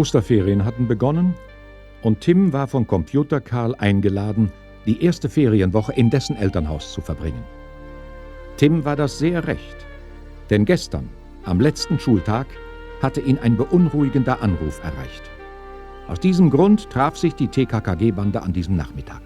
Osterferien hatten begonnen und Tim war von Computer Karl eingeladen, die erste Ferienwoche in dessen Elternhaus zu verbringen. Tim war das sehr recht, denn gestern, am letzten Schultag, hatte ihn ein beunruhigender Anruf erreicht. Aus diesem Grund traf sich die TKKG-Bande an diesem Nachmittag.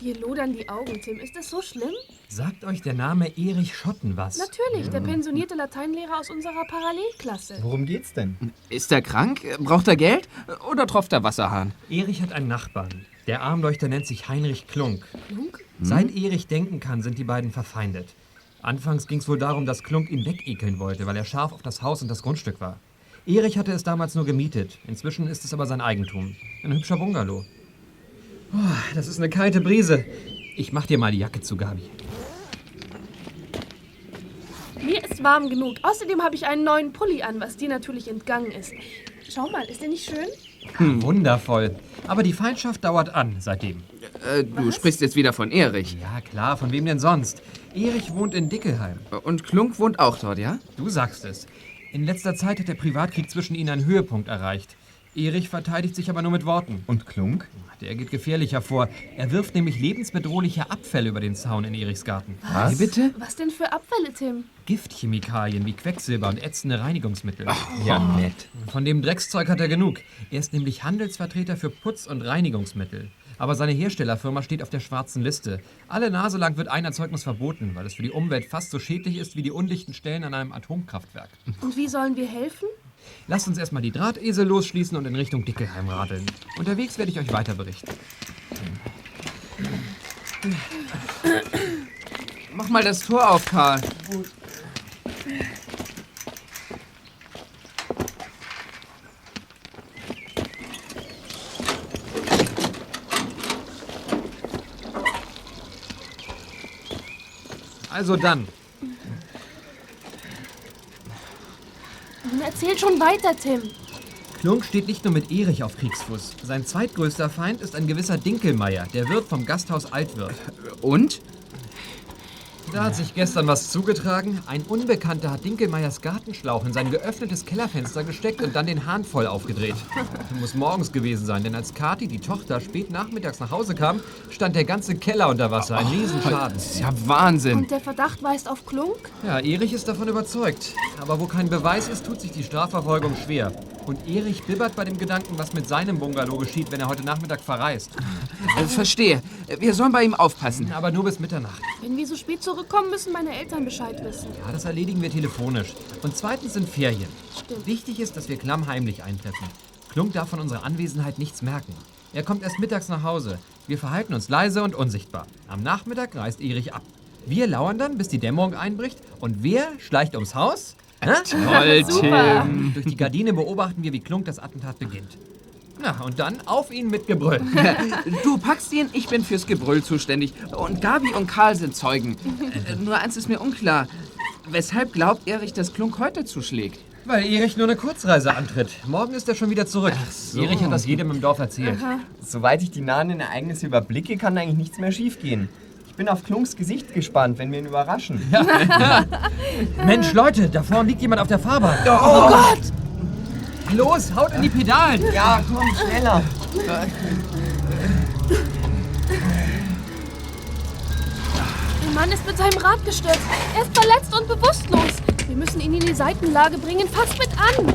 Dir lodern die Augen, Tim. Ist das so schlimm? Sagt euch der Name Erich Schotten was? Natürlich, der pensionierte Lateinlehrer aus unserer Parallelklasse. Worum geht's denn? Ist er krank? Braucht er Geld? Oder tropft der Wasserhahn? Erich hat einen Nachbarn. Der Armleuchter nennt sich Heinrich Klunk. Klunk? Seit Erich denken kann, sind die beiden verfeindet. Anfangs ging es wohl darum, dass Klunk ihn wegekeln wollte, weil er scharf auf das Haus und das Grundstück war. Erich hatte es damals nur gemietet. Inzwischen ist es aber sein Eigentum. Ein hübscher Bungalow. Oh, das ist eine kalte Brise. Ich mach dir mal die Jacke zu, Gabi. Mir ist warm genug. Außerdem habe ich einen neuen Pulli an, was dir natürlich entgangen ist. Schau mal, ist der nicht schön? Hm, wundervoll. Aber die Feindschaft dauert an seitdem. Äh, du sprichst jetzt wieder von Erich. Ja, klar, von wem denn sonst? Erich wohnt in Dickelheim. Und Klunk wohnt auch dort, ja? Du sagst es. In letzter Zeit hat der Privatkrieg zwischen ihnen einen Höhepunkt erreicht. Erich verteidigt sich aber nur mit Worten. Und Klunk? Der geht gefährlicher vor. Er wirft nämlich lebensbedrohliche Abfälle über den Zaun in Erichs Garten. Was? Wie bitte? Was denn für Abfälle, Tim? Giftchemikalien wie Quecksilber und ätzende Reinigungsmittel. Ja, nett. Von dem Dreckszeug hat er genug. Er ist nämlich Handelsvertreter für Putz- und Reinigungsmittel. Aber seine Herstellerfirma steht auf der schwarzen Liste. Alle Nase lang wird ein Erzeugnis verboten, weil es für die Umwelt fast so schädlich ist wie die undichten Stellen an einem Atomkraftwerk. Und wie sollen wir helfen? Lasst uns erstmal die Drahtesel losschließen und in Richtung Dickelheim radeln. Unterwegs werde ich euch weiter berichten. Mach mal das Tor auf, Karl. Also dann, Nun erzähl schon weiter, Tim. Klunk steht nicht nur mit Erich auf Kriegsfuß. Sein zweitgrößter Feind ist ein gewisser Dinkelmeier, der Wirt vom Gasthaus Altwirt. Und? Da hat sich gestern was zugetragen. Ein Unbekannter hat Dinkelmeiers Gartenschlauch in sein geöffnetes Kellerfenster gesteckt und dann den Hahn voll aufgedreht. Muss morgens gewesen sein, denn als Kati, die Tochter, spät nachmittags nach Hause kam, stand der ganze Keller unter Wasser. Ein Riesenschaden. Das ist ja Wahnsinn. Und der Verdacht weist auf Klunk? Ja, Erich ist davon überzeugt. Aber wo kein Beweis ist, tut sich die Strafverfolgung schwer. Und Erich bibbert bei dem Gedanken, was mit seinem Bungalow geschieht, wenn er heute Nachmittag verreist. Äh, verstehe. Wir sollen bei ihm aufpassen. Aber nur bis Mitternacht. Wenn wir so spät zurückkommen, müssen meine Eltern Bescheid wissen. Ja, das erledigen wir telefonisch. Und zweitens sind Ferien. Stimmt. Wichtig ist, dass wir klammheimlich eintreffen. Klunk darf von unserer Anwesenheit nichts merken. Er kommt erst mittags nach Hause. Wir verhalten uns leise und unsichtbar. Am Nachmittag reist Erich ab. Wir lauern dann, bis die Dämmerung einbricht. Und wer schleicht ums Haus? Toll, Super. Tim. Durch die Gardine beobachten wir, wie Klunk das Attentat beginnt. Na, und dann auf ihn mit Gebrüll. Du packst ihn, ich bin fürs Gebrüll zuständig. Und Gabi und Karl sind Zeugen. Äh, Nur eins ist mir unklar. Weshalb glaubt Erich, dass Klunk heute zuschlägt? Weil Erich nur eine Kurzreise antritt. Morgen ist er schon wieder zurück. so. Erich hat das jedem im Dorf erzählt. Soweit ich die nahen Ereignisse überblicke, kann eigentlich nichts mehr schiefgehen. Ich bin auf Klunks Gesicht gespannt, wenn wir ihn überraschen. Mensch, Leute, da vorne liegt jemand auf der Fahrbahn. Oh Gott! Los, haut in die Pedalen. Ja, komm, schneller. Der Mann ist mit seinem Rad gestürzt. Er ist verletzt und bewusstlos. Wir müssen ihn in die Seitenlage bringen. Fass mit an.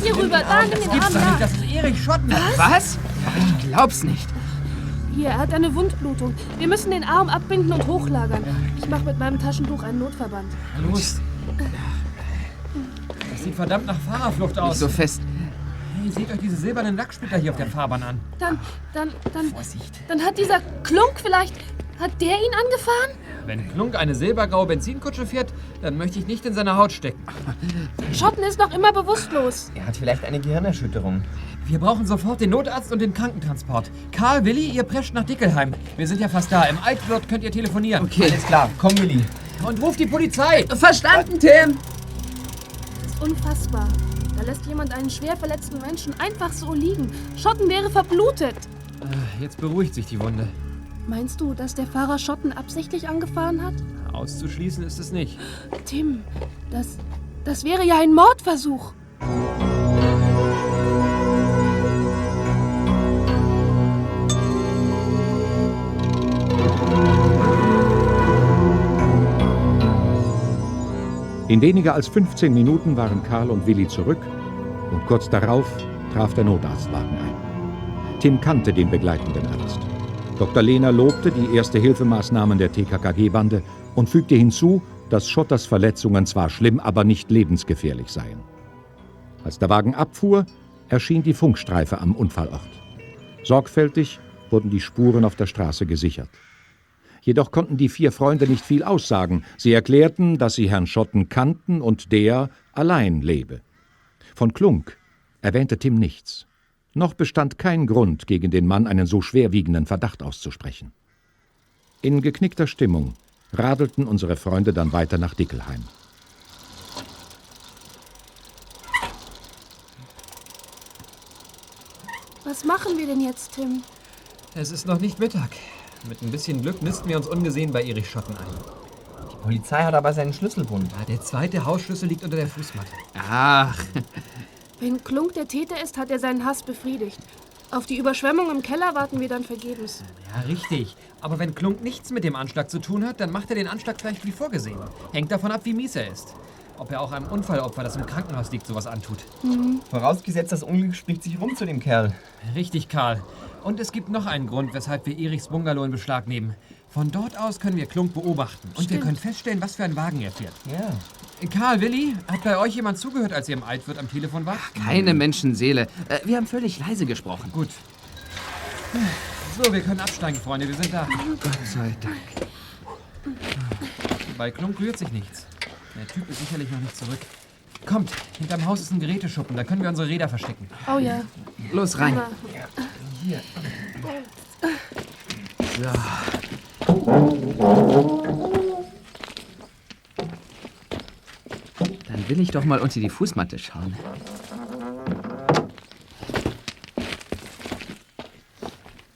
Hier rüber, da nimm den Gibt's Arm. doch nicht, Ja. das ist Erich Schotten. Was? Ich glaub's nicht. Hier, er hat eine Wundblutung. Wir müssen den Arm abbinden und hochlagern. Ich mache mit meinem Taschentuch einen Notverband. Los. Das sieht verdammt nach Fahrerflucht Nicht aus. so fest. Hey, seht euch diese silbernen Lacksplitter hier auf der Fahrbahn an. Dann, dann, dann, Vorsicht. dann hat dieser Klunk vielleicht, hat der ihn angefahren? Wenn Klunk eine silbergraue Benzinkutsche fährt, dann möchte ich nicht in seine Haut stecken. Schotten ist noch immer bewusstlos. Er hat vielleicht eine Gehirnerschütterung. Wir brauchen sofort den Notarzt und den Krankentransport. Karl, Willi, ihr prescht nach Dickelheim. Wir sind ja fast da. Im Altwirt könnt ihr telefonieren. Okay. Alles klar, komm, Willi. Und ruft die Polizei. Verstanden, Tim. Das ist unfassbar. Da lässt jemand einen schwer verletzten Menschen einfach so liegen. Schotten wäre verblutet. Äh, Jetzt beruhigt sich die Wunde. Meinst du, dass der Fahrer Schotten absichtlich angefahren hat? Auszuschließen ist es nicht. Tim, das, das wäre ja ein Mordversuch. In weniger als 15 Minuten waren Karl und Willi zurück und kurz darauf traf der Notarztwagen ein. Tim kannte den begleitenden Arzt. Dr. Lehner lobte die Erste-Hilfemaßnahmen der TKKG-Bande und fügte hinzu, dass Schotters Verletzungen zwar schlimm, aber nicht lebensgefährlich seien. Als der Wagen abfuhr, erschien die Funkstreife am Unfallort. Sorgfältig wurden die Spuren auf der Straße gesichert. Jedoch konnten die vier Freunde nicht viel aussagen. Sie erklärten, dass sie Herrn Schotten kannten und der allein lebe. Von Klunk erwähnte Tim nichts. Noch bestand kein Grund, gegen den Mann einen so schwerwiegenden Verdacht auszusprechen. In geknickter Stimmung radelten unsere Freunde dann weiter nach Dickelheim. Was machen wir denn jetzt, Tim? Es ist noch nicht Mittag. Mit ein bisschen Glück nisten wir uns ungesehen bei Erich Schotten ein. Die Polizei hat aber seinen Schlüsselbund. Ja, der zweite Hausschlüssel liegt unter der Fußmatte. Ach, Wenn Klunk der Täter ist, hat er seinen Hass befriedigt. Auf die Überschwemmung im Keller warten wir dann vergebens. Ja, richtig. Aber wenn Klunk nichts mit dem Anschlag zu tun hat, dann macht er den Anschlag vielleicht wie vorgesehen. Hängt davon ab, wie mies er ist. Ob er auch einem Unfallopfer, das im Krankenhaus liegt, sowas antut. Vorausgesetzt, das Unglück spricht sich rum zu dem Kerl. Richtig, Karl. Und es gibt noch einen Grund, weshalb wir Erichs Bungalow in Beschlag nehmen. Von dort aus können wir Klunk beobachten. Und wir Stimmt. können feststellen, was für einen Wagen er fährt. Ja. Karl, Willi, hat bei euch jemand zugehört, als ihr im Altwirt am Telefon wart? keine Menschenseele. Äh, Wir haben völlig leise gesprochen. Gut. So, wir können absteigen, Freunde. Wir sind da. Gott sei Dank. Bei Klunk rührt sich nichts. Der Typ ist sicherlich noch nicht zurück. Kommt, hinterm Haus ist ein Geräteschuppen. Da können wir unsere Räder verstecken. Oh ja. Los rein. Na, Dann will ich doch mal unter die Fußmatte schauen.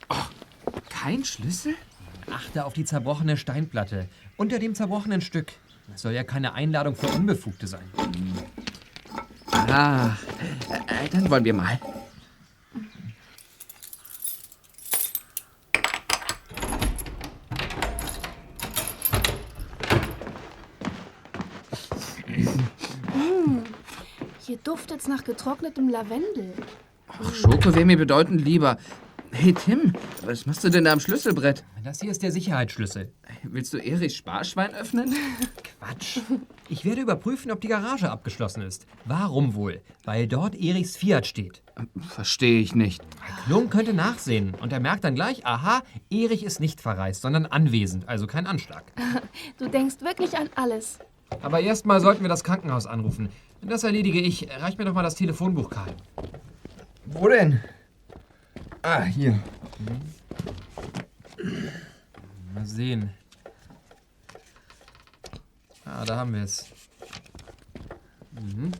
Oh, kein Schlüssel? Achte auf die zerbrochene Steinplatte. Unter dem zerbrochenen Stück. Das soll ja keine Einladung für Unbefugte sein. Ah, äh, dann wollen wir mal. Hier duftet's nach getrocknetem Lavendel. Ach, Schoko wäre mir bedeutend lieber. Hey Tim, was machst du denn da am Schlüsselbrett? Das hier ist der Sicherheitsschlüssel. Willst du Erichs Sparschwein öffnen? Quatsch. Ich werde überprüfen, ob die Garage abgeschlossen ist. Warum wohl? Weil dort Erichs Fiat steht. Verstehe ich nicht. Klum könnte nachsehen und er merkt dann gleich, aha, Erich ist nicht verreist, sondern anwesend, also kein Anschlag. Du denkst wirklich an alles. Aber erstmal sollten wir das Krankenhaus anrufen. Das erledige ich. Reich mir doch mal das Telefonbuch, Karl. Wo denn? Ah, hier. Mal sehen. Ah, da haben wir es. Mhm.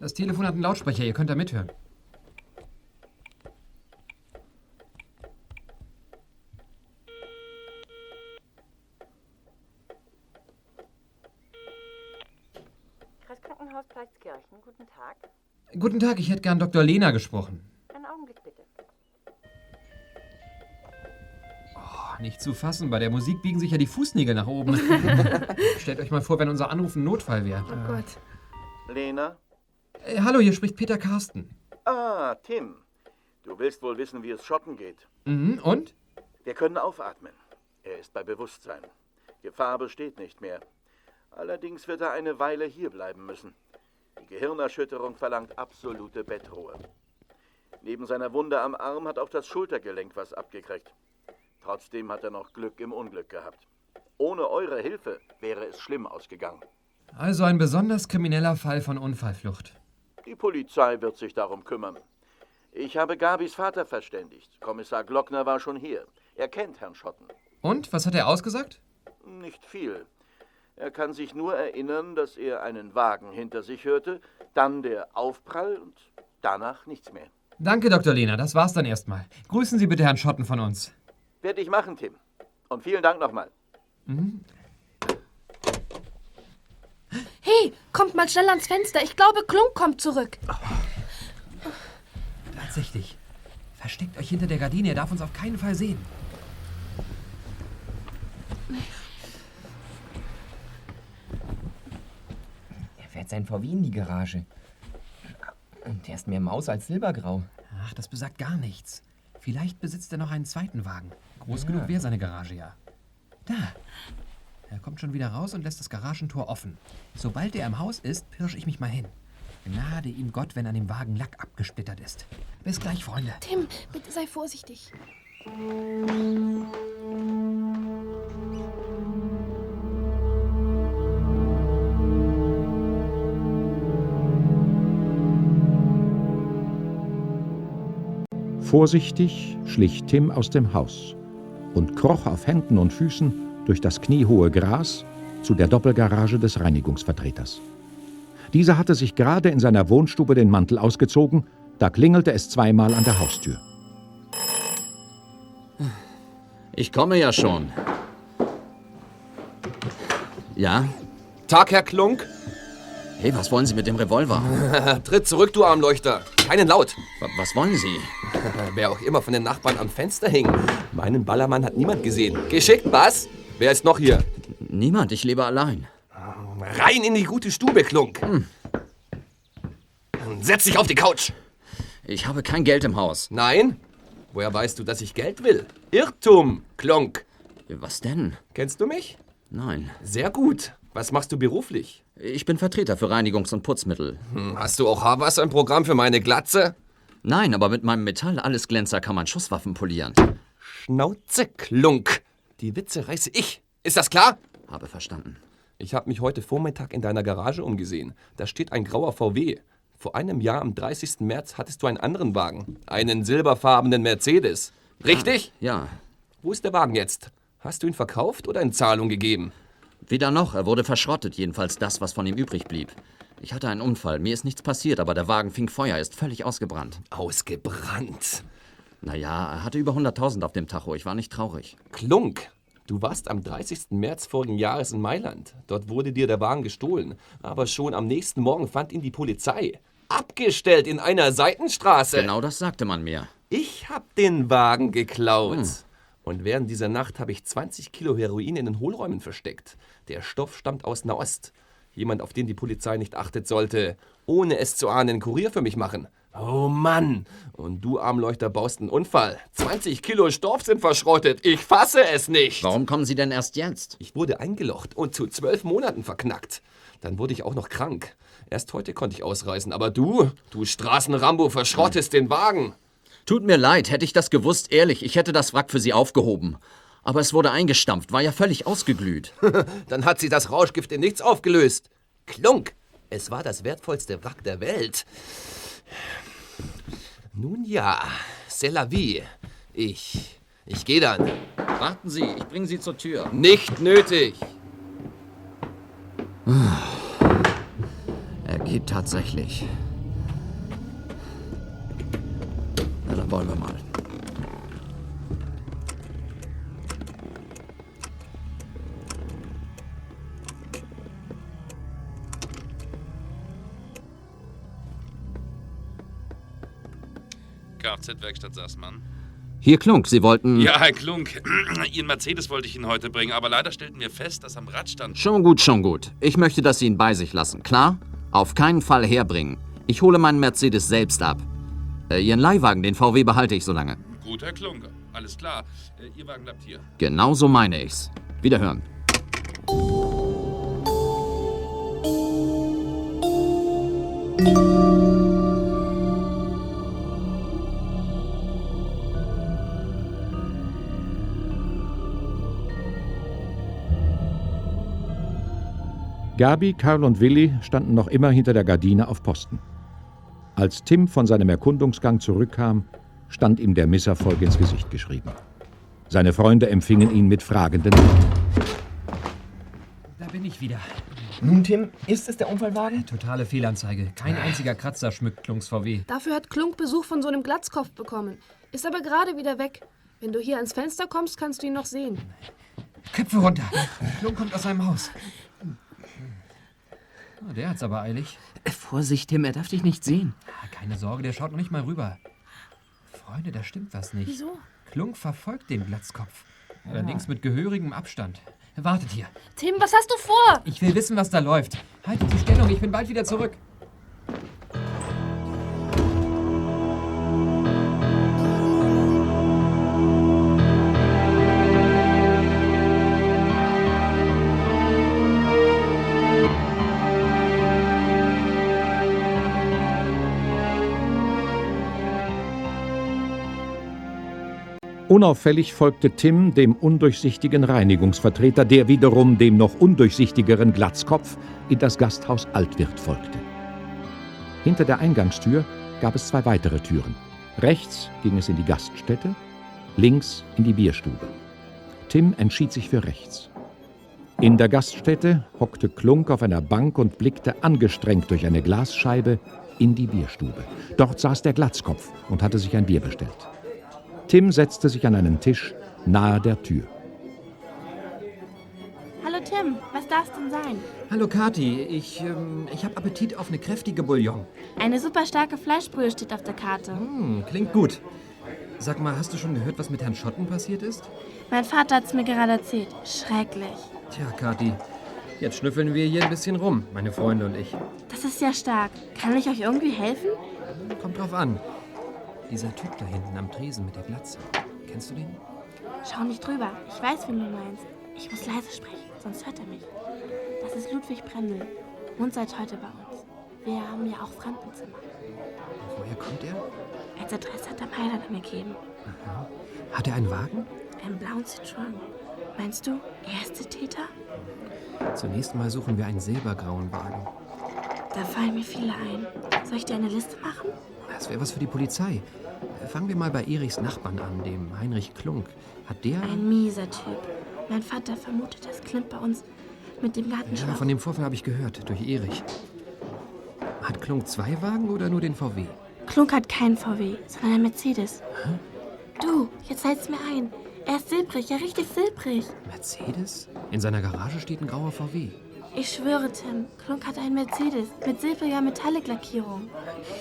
Das Telefon hat einen Lautsprecher, ihr könnt da mithören. Kreiskrankenhaus Pleistkirchen, guten Tag. Guten Tag, ich hätte gern Dr. Lehner gesprochen. Einen Augenblick bitte. Oh, nicht zu fassen, bei der Musik biegen sich ja die Fußnägel nach oben. Stellt euch mal vor, wenn unser Anruf ein Notfall wäre. Oh Gott. Lena? Äh, hallo, hier spricht Peter Carsten. Ah, Tim. Du willst wohl wissen, wie es Schotten geht. Mhm, und? Wir können aufatmen. Er ist bei Bewusstsein. Gefahr besteht nicht mehr. Allerdings wird er eine Weile hierbleiben müssen. Die Gehirnerschütterung verlangt absolute Bettruhe. Neben seiner Wunde am Arm hat auch das Schultergelenk was abgekriegt. Trotzdem hat er noch Glück im Unglück gehabt. Ohne eure Hilfe wäre es schlimm ausgegangen. Also ein besonders krimineller Fall von Unfallflucht. Die Polizei wird sich darum kümmern. Ich habe Gabis Vater verständigt. Kommissar Glockner war schon hier. Er kennt Herrn Schotten. Und, was hat er ausgesagt? Nicht viel. Er kann sich nur erinnern, dass er einen Wagen hinter sich hörte, dann der Aufprall und danach nichts mehr. Danke, Dr. Lehner, das war's dann erstmal. Grüßen Sie bitte Herrn Schotten von uns. Werde ich machen, Tim. Und vielen Dank nochmal. Hey, kommt mal schnell ans Fenster. Ich glaube, Klunk kommt zurück. Tatsächlich. Versteckt euch hinter der Gardine, er darf uns auf keinen Fall sehen. Fährt sein VW in die Garage. Und der ist mehr Maus als Silbergrau. Ach, das besagt gar nichts. Vielleicht besitzt er noch einen zweiten Wagen. Groß genug wäre seine Garage ja. Da. Er kommt schon wieder raus und lässt das Garagentor offen. Sobald er im Haus ist, pirsch ich mich mal hin. Gnade ihm Gott, wenn an dem Wagen Lack abgesplittert ist. Bis gleich, Freunde. Tim, bitte sei vorsichtig. Vorsichtig schlich Tim aus dem Haus und kroch auf Händen und Füßen durch das kniehohe Gras zu der Doppelgarage des Reinigungsvertreters. Dieser hatte sich gerade in seiner Wohnstube den Mantel ausgezogen, da klingelte es zweimal an der Haustür. Ich komme ja schon. Ja? Tag, Herr Klunk. Hey, was wollen Sie mit dem Revolver? Tritt zurück, du Armleuchter. Keinen Laut. W was wollen Sie? Wer auch immer von den Nachbarn am Fenster hing. Meinen Ballermann hat niemand gesehen. Geschickt, was? Wer ist noch hier? Niemand, ich lebe allein. Rein in die gute Stube, Klunk. Hm. Setz dich auf die Couch. Ich habe kein Geld im Haus. Nein? Woher weißt du, dass ich Geld will? Irrtum, Klunk. Was denn? Kennst du mich? Nein. Sehr gut. Was machst du beruflich? Ich bin Vertreter für Reinigungs- und Putzmittel. Hm, hast du auch Haarwasser im Programm für meine Glatze? Nein, aber mit meinem Metall alles Glänzer kann man Schusswaffen polieren. Schnauze, Klunk. Die Witze reiße ich. Ist das klar? Habe verstanden. Ich habe mich heute Vormittag in deiner Garage umgesehen. Da steht ein grauer VW. Vor einem Jahr am 30. März hattest du einen anderen Wagen. Einen silberfarbenen Mercedes. Richtig? Ja. Wo ist der Wagen jetzt? Hast du ihn verkauft oder in Zahlung gegeben? Weder noch. Er wurde verschrottet, jedenfalls das, was von ihm übrig blieb. Ich hatte einen Unfall. Mir ist nichts passiert, aber der Wagen fing Feuer, ist völlig ausgebrannt. Ausgebrannt? Naja, er hatte über 100.000 auf dem Tacho. Ich war nicht traurig. Klunk, du warst am 30. März vorigen Jahres in Mailand. Dort wurde dir der Wagen gestohlen. Aber schon am nächsten Morgen fand ihn die Polizei. Abgestellt in einer Seitenstraße. Genau das sagte man mir. Ich hab den Wagen geklaut. Hm. Und während dieser Nacht habe ich 20 Kilo Heroin in den Hohlräumen versteckt. Der Stoff stammt aus Nahost. Jemand, auf den die Polizei nicht achtet sollte, ohne es zu ahnen, Kurier für mich machen. Oh Mann! Und du, Armleuchter, baust einen Unfall. 20 Kilo Stoff sind verschrottet. Ich fasse es nicht. Warum kommen Sie denn erst jetzt? Ich wurde eingelocht und zu zwölf Monaten verknackt. Dann wurde ich auch noch krank. Erst heute konnte ich ausreisen. Aber du, du Straßenrambo, verschrottest den Wagen. Tut mir leid, hätte ich das gewusst, ehrlich, ich hätte das Wrack für Sie aufgehoben. Aber es wurde eingestampft, war ja völlig ausgeglüht. Dann hat sie das Rauschgift in nichts aufgelöst. Klunk! Es war das wertvollste Wrack der Welt. Nun ja, c'est la vie. Ich. Ich gehe dann. Warten Sie, ich bringe Sie zur Tür. Nicht nötig. Er geht tatsächlich. Na, dann wollen wir mal. Kfz-Werkstatt Sassmann. Hier, Klunk, Sie wollten... Ja, Herr Klunk, Ihren Mercedes wollte ich Ihnen heute bringen, aber leider stellten wir fest, dass am Radstand... Schon gut, schon gut. Ich möchte, dass Sie ihn bei sich lassen, klar? Auf keinen Fall herbringen. Ich hole meinen Mercedes selbst ab. Äh, Ihren Leihwagen, den VW, behalte ich so lange. Gut, Herr Klunk, alles klar. Äh, Ihr Wagen bleibt hier. Genau so meine ich's. Wiederhören. Gabi, Karl und Willi standen noch immer hinter der Gardine auf Posten. Als Tim von seinem Erkundungsgang zurückkam, stand ihm der Misserfolg ins Gesicht geschrieben. Seine Freunde empfingen ihn mit fragenden Blicken. Da bin ich wieder. Nun, Tim, ist es der Unfallwagen? Totale Fehlanzeige. Kein einziger Kratzer schmückt Klunks VW. Dafür hat Klunk Besuch von so einem Glatzkopf bekommen. Ist aber gerade wieder weg. Wenn du hier ans Fenster kommst, kannst du ihn noch sehen. Köpfe runter. Klunk kommt aus seinem Haus. Der hat's aber eilig. Vorsicht, Tim, er darf dich nicht sehen. Ah, Keine Sorge, der schaut noch nicht mal rüber. Freunde, da stimmt was nicht. Wieso? Klunk verfolgt den Glatzkopf. Allerdings mit gehörigem Abstand. Wartet hier. Tim, was hast du vor? Ich will wissen, was da läuft. Haltet die Stellung, ich bin bald wieder zurück. Unauffällig folgte Tim dem undurchsichtigen Reinigungsvertreter, der wiederum dem noch undurchsichtigeren Glatzkopf in das Gasthaus Altwirt folgte. Hinter der Eingangstür gab es zwei weitere Türen. Rechts ging es in die Gaststätte, links in die Bierstube. Tim entschied sich für rechts. In der Gaststätte hockte Klunk auf einer Bank und blickte angestrengt durch eine Glasscheibe in die Bierstube. Dort saß der Glatzkopf und hatte sich ein Bier bestellt. Tim setzte sich an einen Tisch nahe der Tür. Hallo Tim, was darf's denn sein? Hallo Kathi, ich, ähm, ich habe Appetit auf eine kräftige Bouillon. Eine super starke Fleischbrühe steht auf der Karte. Hm, klingt gut. Sag mal, hast du schon gehört, was mit Herrn Schotten passiert ist? Mein Vater hat's mir gerade erzählt. Schrecklich. Tja, Kathi, jetzt schnüffeln wir hier ein bisschen rum, meine Freunde und ich. Das ist ja stark. Kann ich euch irgendwie helfen? Kommt drauf an. Dieser Typ da hinten am Tresen mit der Glatze. Kennst du den? Schau nicht drüber. Ich weiß, wen du meinst. Ich muss leise sprechen, sonst hört er mich. Das ist Ludwig Brendel. Wohnt seit heute bei uns. Wir haben ja auch Fremdenzimmer. Woher kommt er? Als Adresse hat er Mailand angegeben. Aha. Hat er einen Wagen? Einen blauen Citroën. Meinst du, er ist der Täter? Zunächst mal suchen wir einen silbergrauen Wagen. Da fallen mir viele ein. Soll ich dir eine Liste machen? Das wäre was für die Polizei. Fangen wir mal bei Erichs Nachbarn an, dem Heinrich Klunk. Hat der... Ein mieser Typ. Mein Vater vermutet, dass Klimt bei uns mit dem Gartenschlauch... Ja, von dem Vorfall habe ich gehört, durch Erich. Hat Klunk zwei Wagen oder nur den VW? Klunk hat keinen VW, sondern einen Mercedes. Du, jetzt fällt's mir ein. Er ist silbrig, ja richtig silbrig. Mercedes? In seiner Garage steht ein grauer VW. Ich schwöre, Tim, Klunk hat einen Mercedes mit silbriger Metallic-Lackierung.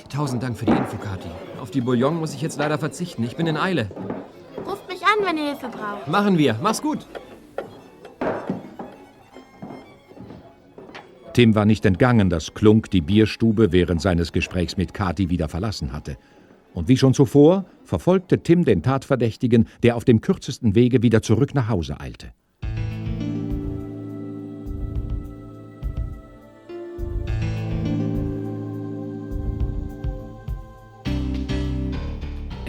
Tausend Dank für die Info, Kathi. Auf die Bouillon muss ich jetzt leider verzichten. Ich bin in Eile. Ruft mich an, wenn ihr Hilfe braucht. Machen wir. Mach's gut. Tim war nicht entgangen, dass Klunk die Bierstube während seines Gesprächs mit Kathi wieder verlassen hatte. Und wie schon zuvor verfolgte Tim den Tatverdächtigen, der auf dem kürzesten Wege wieder zurück nach Hause eilte.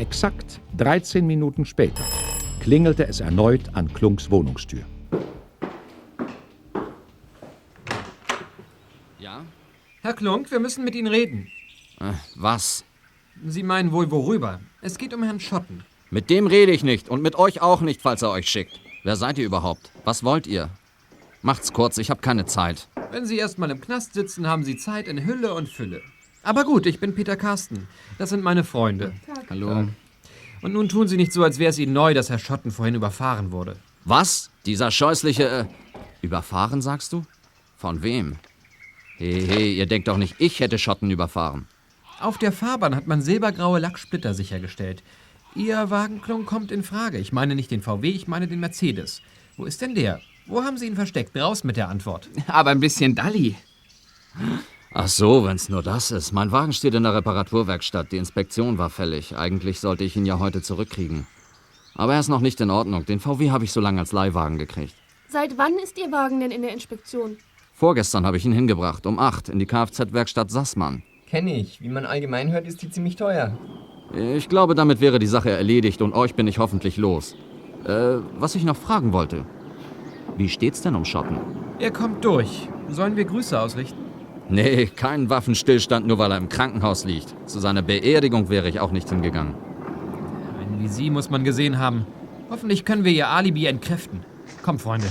Exakt 13 Minuten später klingelte es erneut an Klunks Wohnungstür. Ja? Herr Klunk, wir müssen mit Ihnen reden. Äh, was? Sie meinen wohl worüber? Es geht um Herrn Schotten. Mit dem rede ich nicht und mit euch auch nicht, falls er euch schickt. Wer seid ihr überhaupt? Was wollt ihr? Macht's kurz, ich habe keine Zeit. Wenn Sie erst mal im Knast sitzen, haben Sie Zeit in Hülle und Fülle. Aber gut, ich bin Peter Carsten. Das sind meine Freunde. Hallo. Und nun tun Sie nicht so, als wäre es Ihnen neu, dass Herr Schotten vorhin überfahren wurde. Was? Dieser scheußliche... Äh, überfahren, sagst du? Von wem? Hey, hey, ihr denkt doch nicht, ich hätte Schotten überfahren. Auf der Fahrbahn hat man silbergraue Lacksplitter sichergestellt. Ihr Wagenklung kommt in Frage. Ich meine nicht den VW, ich meine den Mercedes. Wo ist denn der? Wo haben Sie ihn versteckt? Raus mit der Antwort. Aber ein bisschen Dalli. Ach so, wenn's nur das ist. Mein Wagen steht in der Reparaturwerkstatt. Die Inspektion war fällig. Eigentlich sollte ich ihn ja heute zurückkriegen. Aber er ist noch nicht in Ordnung. Den VW habe ich so lange als Leihwagen gekriegt. Seit wann ist Ihr Wagen denn in der Inspektion? Vorgestern habe ich ihn hingebracht, um 8 in die Kfz-Werkstatt Sassmann. Kenne ich. Wie man allgemein hört, ist die ziemlich teuer. Ich glaube, damit wäre die Sache erledigt und euch bin ich hoffentlich los. Äh, was ich noch fragen wollte. Wie steht's denn um Schotten? Er kommt durch. Sollen wir Grüße ausrichten? Nee, kein Waffenstillstand, nur weil er im Krankenhaus liegt. Zu seiner Beerdigung wäre ich auch nicht hingegangen. Einen wie Sie muss man gesehen haben. Hoffentlich können wir Ihr Alibi entkräften. Kommt, Freunde.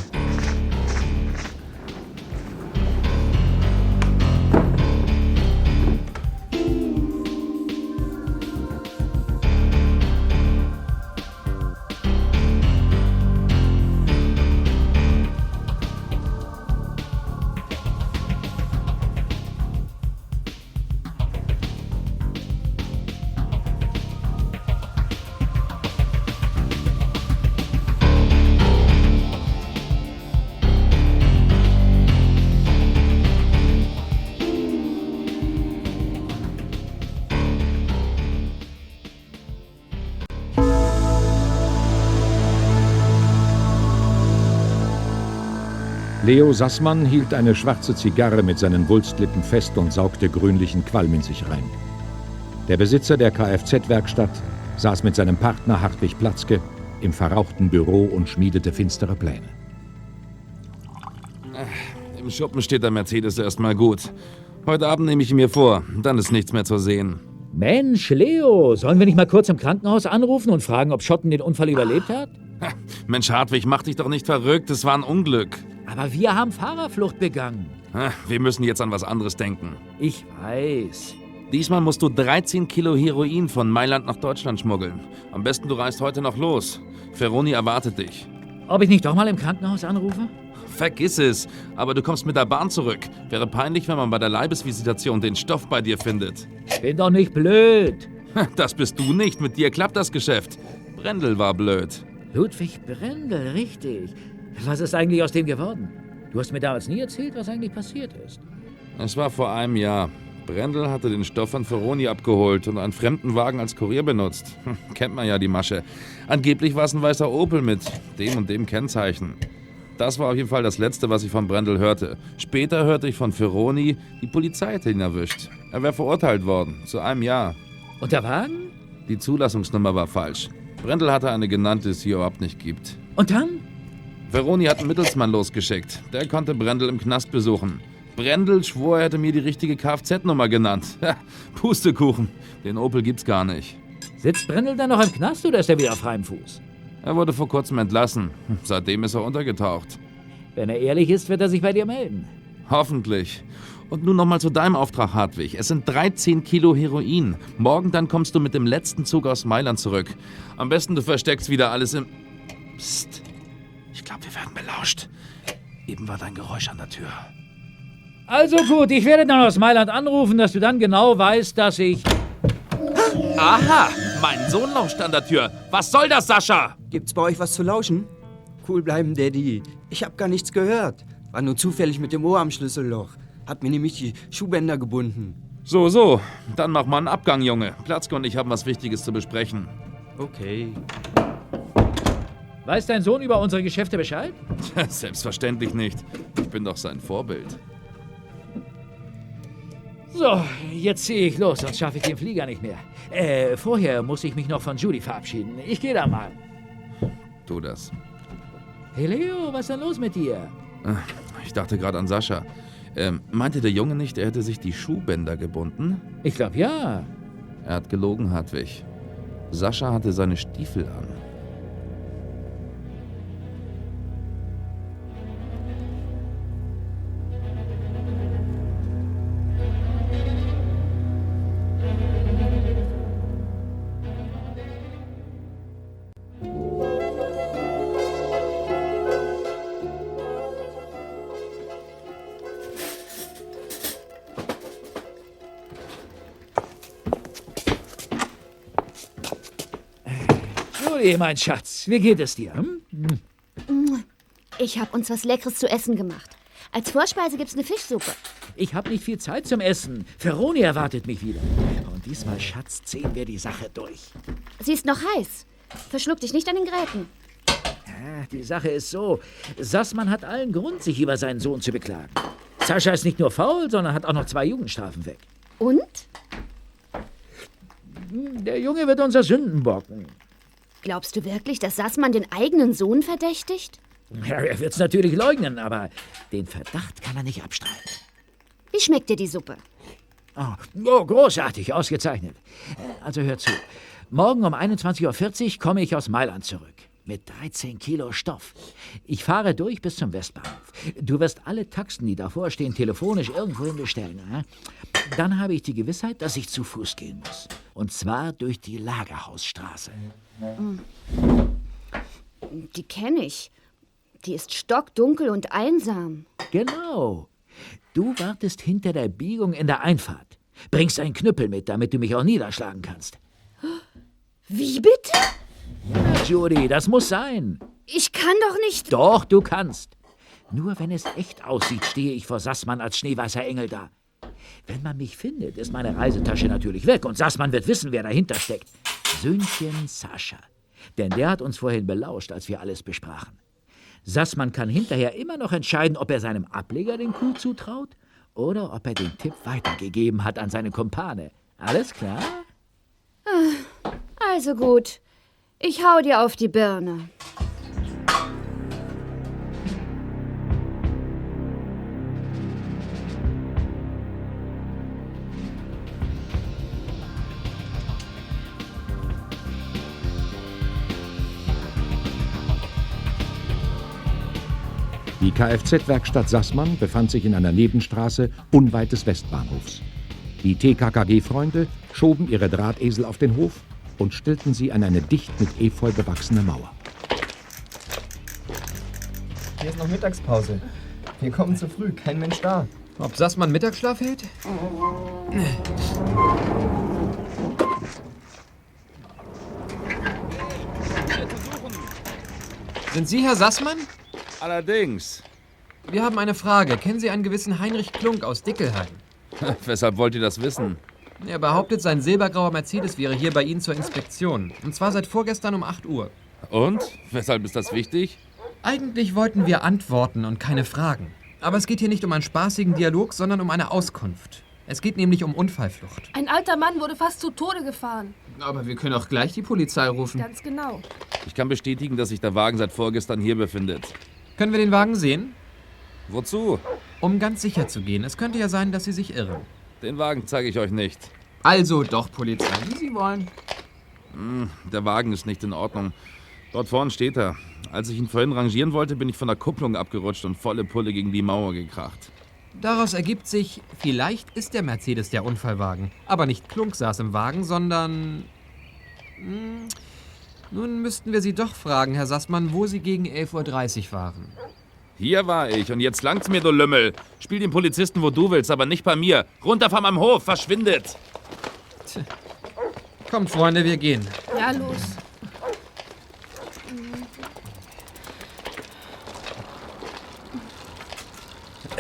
Leo Sassmann hielt eine schwarze Zigarre mit seinen Wulstlippen fest und saugte grünlichen Qualm in sich rein. Der Besitzer der Kfz-Werkstatt saß mit seinem Partner Hartwig Platzke im verrauchten Büro und schmiedete finstere Pläne. Im Schuppen steht der Mercedes erstmal gut. Heute Abend nehme ich ihn mir vor, dann ist nichts mehr zu sehen. Mensch, Leo, sollen wir nicht mal kurz im Krankenhaus anrufen und fragen, ob Schotten den Unfall überlebt hat? Mensch, Hartwig, mach dich doch nicht verrückt, es war ein Unglück. Aber wir haben Fahrerflucht begangen. Wir müssen jetzt an was anderes denken. Ich weiß. Diesmal musst du 13 Kilo Heroin von Mailand nach Deutschland schmuggeln. Am besten du reist heute noch los. Ferroni erwartet dich. Ob ich nicht doch mal im Krankenhaus anrufe? Vergiss es, aber du kommst mit der Bahn zurück. Wäre peinlich, wenn man bei der Leibesvisitation den Stoff bei dir findet. Bin doch nicht blöd. Das bist du nicht, mit dir klappt das Geschäft. Brendel war blöd. Ludwig Brendel, richtig. Was ist eigentlich aus dem geworden? Du hast mir damals nie erzählt, was eigentlich passiert ist. Es war vor einem Jahr. Brendel hatte den Stoff von Ferroni abgeholt und einen fremden Wagen als Kurier benutzt. Hm, kennt man ja die Masche. Angeblich war es ein weißer Opel mit dem und dem Kennzeichen. Das war auf jeden Fall das Letzte, was ich von Brendel hörte. Später hörte ich von Ferroni, die Polizei hätte ihn erwischt. Er wäre verurteilt worden, zu einem Jahr. Und der Wagen? Die Zulassungsnummer war falsch. Brendel hatte eine genannt, die es hier überhaupt nicht gibt. Und dann? Veroni hat einen Mittelsmann losgeschickt. Der konnte Brendel im Knast besuchen. Brendel schwor, er hätte mir die richtige Kfz-Nummer genannt. Pustekuchen. Den Opel gibt's gar nicht. Sitzt Brendel dann noch im Knast oder ist er wieder auf freiem Fuß? Er wurde vor kurzem entlassen. Seitdem ist er untergetaucht. Wenn er ehrlich ist, wird er sich bei dir melden. Hoffentlich. Und nun nochmal zu deinem Auftrag, Hartwig. Es sind 13 Kilo Heroin. Morgen dann kommst du mit dem letzten Zug aus Mailand zurück. Am besten du versteckst wieder alles im... Psst. Ich glaube, wir werden belauscht. Eben war dein Geräusch an der Tür. Also gut, ich werde dann aus Mailand anrufen, dass du dann genau weißt, dass ich... Aha, mein Sohn lauscht an der Tür. Was soll das, Sascha? Gibt's bei euch was zu lauschen? Cool bleiben, Daddy. Ich hab gar nichts gehört. War nur zufällig mit dem Ohr am Schlüsselloch. Hat mir nämlich die Schuhbänder gebunden. So, so. Dann mach mal einen Abgang, Junge. Platzke und ich haben was Wichtiges zu besprechen. Okay. Weiß dein Sohn über unsere Geschäfte Bescheid? Selbstverständlich nicht. Ich bin doch sein Vorbild. So, jetzt ziehe ich los, sonst schaffe ich den Flieger nicht mehr. Äh, vorher muss ich mich noch von Judy verabschieden. Ich gehe da mal. Tu das. Hey Leo, was ist denn los mit dir? Ich dachte gerade an Sascha. Ähm, meinte der Junge nicht, er hätte sich die Schuhbänder gebunden? Ich glaube ja. Er hat gelogen, Hartwig. Sascha hatte seine Stiefel an. Judy, mein Schatz, wie geht es dir? Hm? Ich habe uns was Leckeres zu essen gemacht. Als Vorspeise gibt's eine Fischsuppe. Ich habe nicht viel Zeit zum Essen. Ferroni erwartet mich wieder. Und diesmal, Schatz, ziehen wir die Sache durch. Sie ist noch heiß. Verschluck dich nicht an den Gräten. Ja, die Sache ist so. Sassmann hat allen Grund, sich über seinen Sohn zu beklagen. Sascha ist nicht nur faul, sondern hat auch noch zwei Jugendstrafen weg. Und? Der Junge wird unser Sündenbocken. Glaubst du wirklich, dass Sassmann den eigenen Sohn verdächtigt? Ja, er wird's natürlich leugnen, aber den Verdacht kann er nicht abstreiten. Wie schmeckt dir die Suppe? Oh, oh, großartig, ausgezeichnet. Also hör zu. Morgen um 21.40 Uhr komme ich aus Mailand zurück. Mit 13 Kilo Stoff. Ich fahre durch bis zum Westbahnhof. Du wirst alle Taxen, die davor stehen, telefonisch irgendwohin bestellen. Ja? Dann habe ich die Gewissheit, dass ich zu Fuß gehen muss. Und zwar durch die Lagerhausstraße. Die kenne ich. Die ist stockdunkel und einsam. Genau. Du wartest hinter der Biegung in der Einfahrt. Bringst einen Knüppel mit, damit du mich auch niederschlagen kannst. Wie bitte? Ja, Judy, das muss sein. Ich kann doch nicht. Doch, du kannst. Nur wenn es echt aussieht, stehe ich vor Sassmann als schneeweißer Engel da. Wenn man mich findet, ist meine Reisetasche natürlich weg und Sassmann wird wissen, wer dahinter steckt. Söhnchen Sascha. Denn der hat uns vorhin belauscht, als wir alles besprachen. Sassmann kann hinterher immer noch entscheiden, ob er seinem Ableger den Coup zutraut oder ob er den Tipp weitergegeben hat an seine Kumpane. Alles klar? Ah, Also gut. Ich hau dir auf die Birne. Kfz-Werkstatt Sassmann befand sich in einer Nebenstraße unweit des Westbahnhofs. Die TKKG-Freunde schoben ihre Drahtesel auf den Hof und stellten sie an eine dicht mit Efeu bewachsene Mauer. Hier ist noch Mittagspause. Wir kommen zu früh, kein Mensch da. Ob Sassmann Mittagsschlaf hält? Sind Sie Herr Sassmann? Allerdings. Wir haben eine Frage. Kennen Sie einen gewissen Heinrich Klunk aus Dickelheim? Weshalb wollt ihr das wissen? Er behauptet, sein silbergrauer Mercedes wäre hier bei Ihnen zur Inspektion. Und zwar seit vorgestern um 8 Uhr. Und? Weshalb ist das wichtig? Eigentlich wollten wir antworten und keine Fragen. Aber es geht hier nicht um einen spaßigen Dialog, sondern um eine Auskunft. Es geht nämlich um Unfallflucht. Ein alter Mann wurde fast zu Tode gefahren. Aber wir können auch gleich die Polizei rufen. Ganz genau. Ich kann bestätigen, dass sich der Wagen seit vorgestern hier befindet. Können wir den Wagen sehen? Wozu? Um ganz sicher zu gehen. Es könnte ja sein, dass Sie sich irren. Den Wagen zeige ich euch nicht. Also doch, Polizei, wie Sie wollen. Hm, der Wagen ist nicht in Ordnung. Dort vorne steht er. Als ich ihn vorhin rangieren wollte, bin ich von der Kupplung abgerutscht und volle Pulle gegen die Mauer gekracht. Daraus ergibt sich, vielleicht ist der Mercedes der Unfallwagen. Aber nicht Klunk saß im Wagen, sondern... Hm, nun müssten wir Sie doch fragen, Herr Sassmann, wo Sie gegen 11.30 Uhr waren. Hier war ich und jetzt langt's mir, du Lümmel. Spiel den Polizisten, wo du willst, aber nicht bei mir. Runter von meinem Hof, verschwindet! Kommt, Freunde, wir gehen. Ja, los.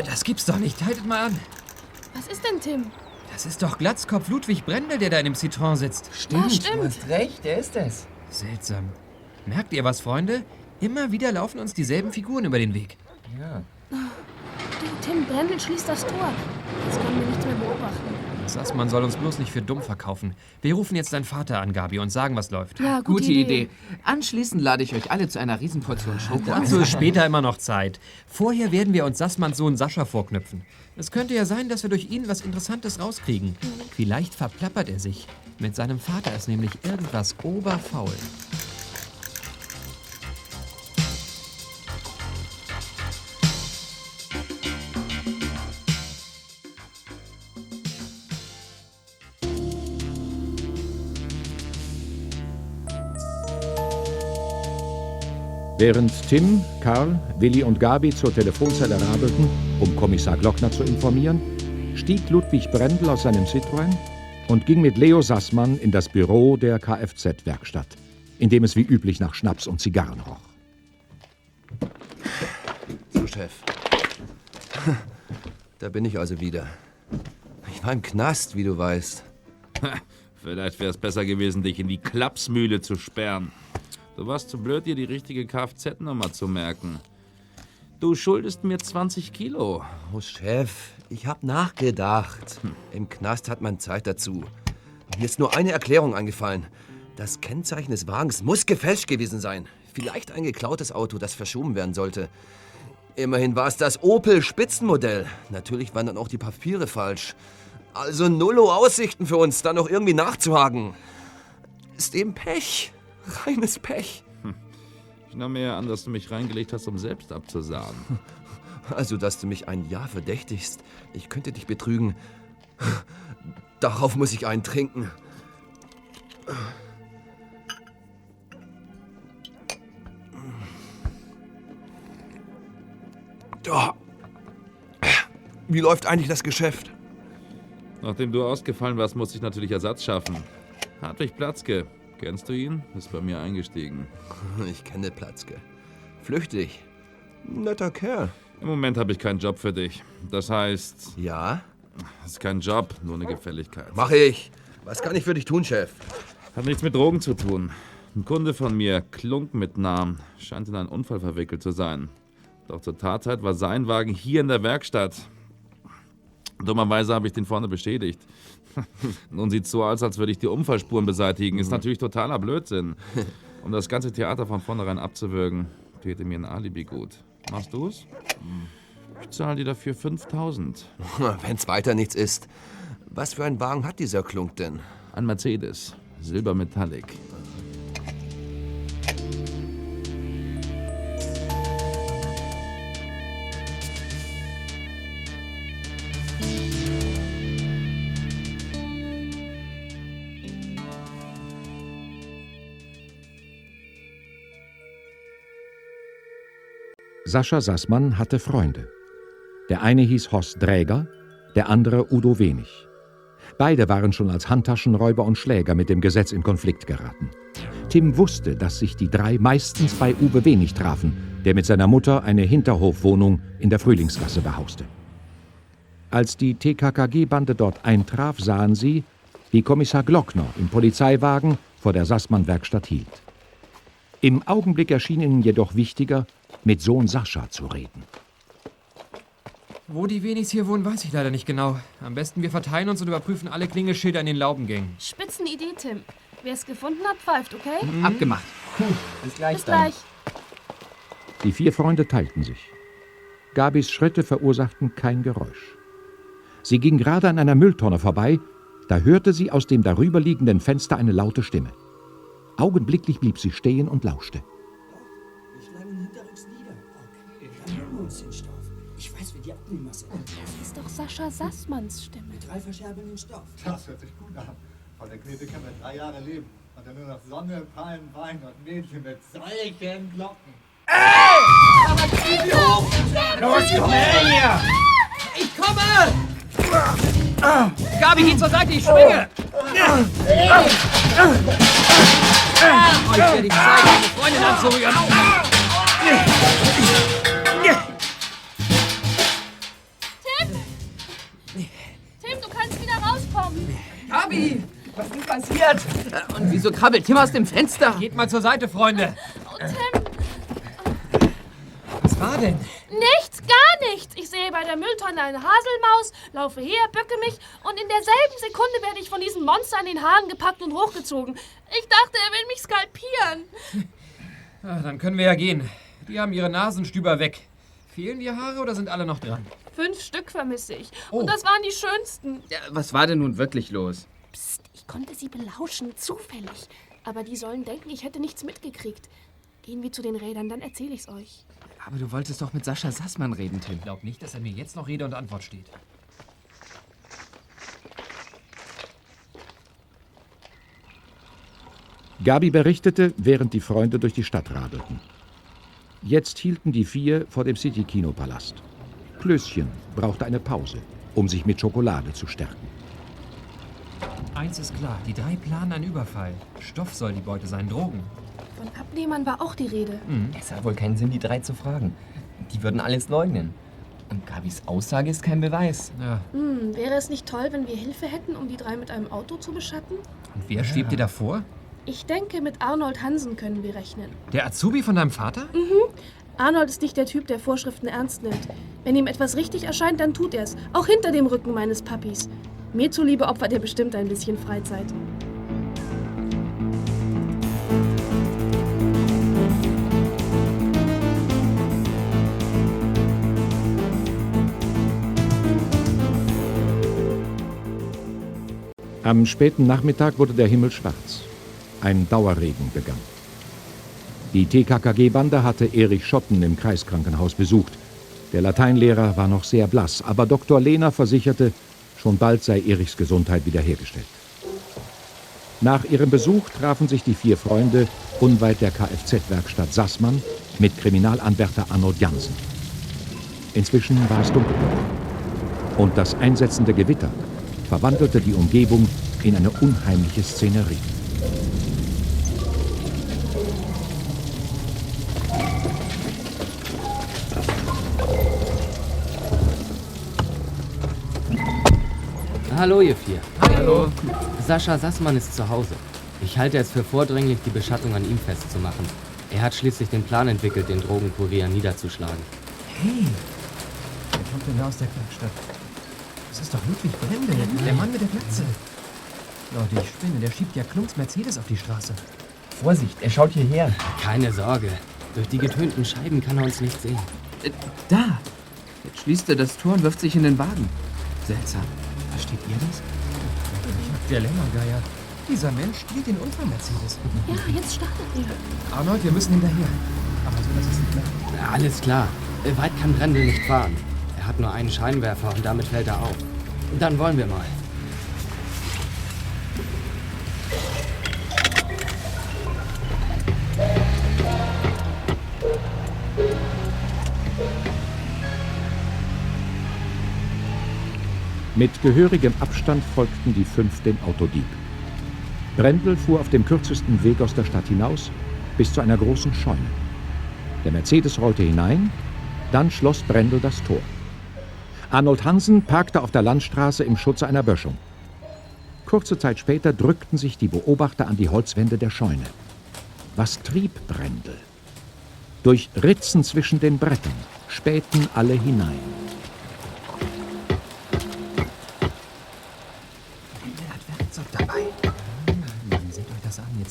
Das gibt's doch nicht. Haltet mal an. Was ist denn, Tim? Das ist doch Glatzkopf Ludwig Brendel, der da in dem Citroën sitzt. Stimmt, Ja, stimmt. Du hast recht, der ist es. Seltsam. Merkt ihr was, Freunde? Immer wieder laufen uns dieselben Figuren über den Weg. Ja. Du, Tim, Brendel schließt das Tor. Jetzt können wir nichts mehr beobachten. Sassmann soll uns bloß nicht für dumm verkaufen. Wir rufen jetzt deinen Vater an, Gabi, und sagen, was läuft. Ja, Gute Idee. Anschließend lade ich euch alle zu einer Riesenportion Schoko ein. Dazu ist später immer noch Zeit. Vorher werden wir uns Sassmanns Sohn Sascha vorknüpfen. Es könnte ja sein, dass wir durch ihn was Interessantes rauskriegen. Vielleicht verplappert er sich. Mit seinem Vater ist nämlich irgendwas oberfaul. Während Tim, Karl, Willi und Gabi zur Telefonzelle radelten, um Kommissar Glockner zu informieren, stieg Ludwig Brendel aus seinem Citroën und ging mit Leo Sassmann in das Büro der Kfz-Werkstatt, in dem es wie üblich nach Schnaps und Zigarren roch. So, Chef. Da bin ich also wieder. Ich war im Knast, wie du weißt. Vielleicht wäre es besser gewesen, dich in die Klapsmühle zu sperren. Du warst zu blöd, dir die richtige Kfz-Nummer zu merken. Du schuldest mir 20 Kilo. Oh, Chef, ich hab nachgedacht. Im Knast hat man Zeit dazu. Mir ist nur eine Erklärung eingefallen. Das Kennzeichen des Wagens muss gefälscht gewesen sein. Vielleicht ein geklautes Auto, das verschoben werden sollte. Immerhin war es das Opel Spitzenmodell. Natürlich waren dann auch die Papiere falsch. Also nullo Aussichten für uns, da noch irgendwie nachzuhaken. Ist eben Pech. Reines Pech. Ich nahm mir ja an, dass du mich reingelegt hast, um selbst abzusagen. Also, dass du mich ein Jahr verdächtigst. Ich könnte dich betrügen. Darauf muss ich einen trinken. Da. Wie läuft eigentlich das Geschäft? Nachdem du ausgefallen warst, musste ich natürlich Ersatz schaffen. Hartwig Platzke. Kennst du ihn? Ist bei mir eingestiegen. Ich kenne Platzke. Flüchtig. Netter Kerl. Im Moment habe ich keinen Job für dich. Das heißt. Ja? Das ist kein Job, nur eine Gefälligkeit. Mach ich. Was kann ich für dich tun, Chef? Hat nichts mit Drogen zu tun. Ein Kunde von mir, Klunk mit Namen, scheint in einen Unfall verwickelt zu sein. Doch zur Tatzeit war sein Wagen hier in der Werkstatt. Dummerweise habe ich den vorne beschädigt. Nun sieht es so aus, als würde ich die Unfallspuren beseitigen. Ist natürlich totaler Blödsinn. Um das ganze Theater von vornherein abzuwürgen, täte mir ein Alibi gut. Machst du's? Ich zahle dir dafür 5000. Wenn's weiter nichts ist. Was für einen Wagen hat dieser Klunk denn? Ein Mercedes. Silbermetallic. Sascha Sassmann hatte Freunde. Der eine hieß Horst Dräger, der andere Udo Wenig. Beide waren schon als Handtaschenräuber und Schläger mit dem Gesetz in Konflikt geraten. Tim wusste, dass sich die drei meistens bei Uwe Wenig trafen, der mit seiner Mutter eine Hinterhofwohnung in der Frühlingsgasse behauste. Als die TKKG-Bande dort eintraf, sahen sie, wie Kommissar Glockner im Polizeiwagen vor der Sassmann-Werkstatt hielt. Im Augenblick erschien ihnen jedoch wichtiger, mit Sohn Sascha zu reden. Wo die Wenigs hier wohnen, weiß ich leider nicht genau. Am besten wir verteilen uns und überprüfen alle Klingelschilder in den Laubengängen. Spitzenidee, Tim. Wer es gefunden hat, pfeift, okay? Mhm. Abgemacht. Bis gleich Bis gleich. Die vier Freunde teilten sich. Gabis Schritte verursachten kein Geräusch. Sie ging gerade an einer Mülltonne vorbei, da hörte sie aus dem darüberliegenden Fenster eine laute Stimme. Augenblicklich blieb sie stehen und lauschte. Sascha Sassmanns Stimme. Mit drei verscherbelnden Stoff. Das hört sich gut an. Von der Knete können wir drei Jahre leben. Und dann nur noch Sonne, Palmen, Wein und Mädchen mit solchen Glocken. Ey! Aber zieh sie hoch! Los, komm her hier! Ich komme! Gabi, geh zur Seite, ich schwinge! Oh, ich werde dich zeigen, meine Freundin anzurühren. Gabi! Was ist passiert? Und wieso krabbelt Tim aus dem Fenster? Geht mal zur Seite, Freunde. Oh, Tim. Was war denn? Nichts, gar nichts. Ich sehe bei der Mülltonne eine Haselmaus, laufe her, bücke mich und in derselben Sekunde werde ich von diesem Monster an den Haaren gepackt und hochgezogen. Ich dachte, er will mich skalpieren. Ah, dann können wir ja gehen. Die haben ihre Nasenstüber weg. Fehlen die Haare oder sind alle noch dran? Fünf Stück vermisse ich. Und das waren die schönsten. Ja, was war denn nun wirklich los? Psst, ich konnte sie belauschen, zufällig. Aber die sollen denken, ich hätte nichts mitgekriegt. Gehen wir zu den Rädern, dann erzähle ich's euch. Aber du wolltest doch mit Sascha Sassmann reden, Tim. Ich glaube nicht, dass er mir jetzt noch Rede und Antwort steht. Gabi berichtete, während die Freunde durch die Stadt radelten. Jetzt hielten die vier vor dem City-Kinopalast. Klößchen brauchte eine Pause, um sich mit Schokolade zu stärken. Eins ist klar, die drei planen einen Überfall. Stoff soll die Beute sein, Drogen. Von Abnehmern war auch die Rede. Es hat wohl keinen Sinn, die drei zu fragen. Die würden alles leugnen. Und Gabis Aussage ist kein Beweis. Ja. Hm, wäre es nicht toll, wenn wir Hilfe hätten, um die drei mit einem Auto zu beschatten? Und wer schwebt dir da vor? Ich denke, mit Arnold Hansen können wir rechnen. Der Azubi von deinem Vater? Mhm. Arnold ist nicht der Typ, der Vorschriften ernst nimmt. Wenn ihm etwas richtig erscheint, dann tut er es. Auch hinter dem Rücken meines Papis. Mir zuliebe opfert er bestimmt ein bisschen Freizeit. Am späten Nachmittag wurde der Himmel schwarz. Ein Dauerregen begann. Die TKKG-Bande hatte Erich Schotten im Kreiskrankenhaus besucht. Der Lateinlehrer war noch sehr blass, aber Dr. Lehner versicherte, schon bald sei Erichs Gesundheit wiederhergestellt. Nach ihrem Besuch trafen sich die vier Freunde unweit der Kfz-Werkstatt Sassmann mit Kriminalanwärter Arnold Jansen. Inzwischen war es dunkel. Und das einsetzende Gewitter verwandelte die Umgebung in eine unheimliche Szenerie. Hallo, ihr vier. Hallo. Sascha Sassmann ist zu Hause. Ich halte es für vordringlich, die Beschattung an ihm festzumachen. Er hat schließlich den Plan entwickelt, den Drogenkurier niederzuschlagen. Hey, wer kommt denn da aus der Werkstatt? Das ist doch Ludwig Brendel, der Mann mit der Glatze. Leute, ich spinne, der schiebt ja Klunks Mercedes auf die Straße. Vorsicht, er schaut hierher. Keine Sorge. Durch die getönten Scheiben kann er uns nicht sehen. Äh, da! Jetzt schließt er das Tor und wirft sich in den Wagen. Seltsam. Versteht ihr das? Der Lämmergeier. Dieser Mensch spielt den Unfall Mercedes. Ja, jetzt startet er. Arnold, wir müssen hinterher. Aber so, dass es nicht. Na, alles klar. Äh, Weit kann Brendel nicht fahren. Er hat nur einen Scheinwerfer und damit fällt er auf. Dann wollen wir mal. Mit gehörigem Abstand folgten die fünf dem Autodieb. Brendel fuhr auf dem kürzesten Weg aus der Stadt hinaus bis zu einer großen Scheune. Der Mercedes rollte hinein, dann schloss Brendel das Tor. Arnold Hansen parkte auf der Landstraße im Schutze einer Böschung. Kurze Zeit später drückten sich die Beobachter an die Holzwände der Scheune. Was trieb Brendel? Durch Ritzen zwischen den Brettern spähten alle hinein.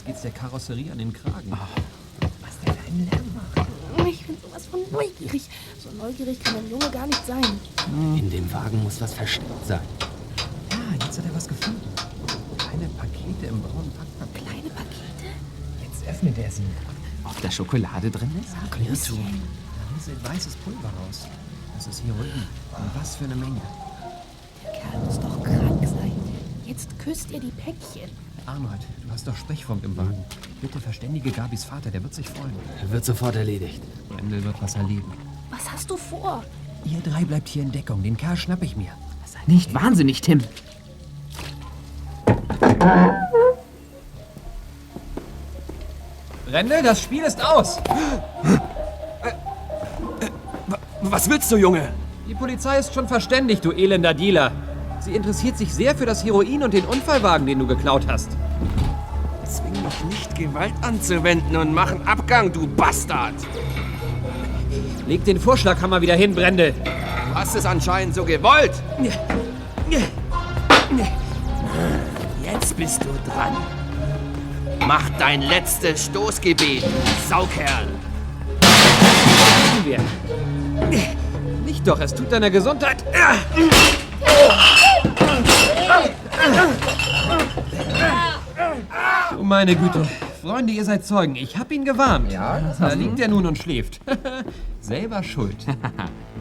Jetzt geht's der Karosserie an den Kragen. Was der da im Lärm macht. Ich bin sowas von neugierig. So neugierig kann ein Junge gar nicht sein. In dem Wagen muss was versteckt sein. Ja, jetzt hat er was gefunden. Kleine Pakete im braunen Packpapier. Kleine Pakete? Jetzt öffnet er sie. Ob da Schokolade drin ist? Ja, Klärst du. Da rieselt weißes Pulver raus. Das ist Heroin. Und was für eine Menge. Der Kerl muss doch krank sein. Jetzt küsst ihr die Päckchen. Arnold, du hast doch Sprechfunk im Wagen. Bitte verständige Gabis Vater, der wird sich freuen. Wird sofort erledigt. Brendel wird was erleben. Was hast du vor? Ihr drei bleibt hier in Deckung. Den Kerl schnapp ich mir. Nicht wahnsinnig, Tim. Brendel, das Spiel ist aus. Was willst du, Junge? Die Polizei ist schon verständigt, du elender Dealer. Sie interessiert sich sehr für das Heroin und den Unfallwagen, den du geklaut hast. Zwing mich nicht, Gewalt anzuwenden und mach einen Abgang, du Bastard! Leg den Vorschlaghammer wieder hin, Brendel. Du hast es anscheinend so gewollt. Jetzt bist du dran. Mach dein letztes Stoßgebet, Saukerl. Nicht doch, es tut deiner Gesundheit. Du meine Güte. Freunde, ihr seid Zeugen. Ich hab ihn gewarnt. Ja, das Da liegt er nun und schläft. Selber schuld.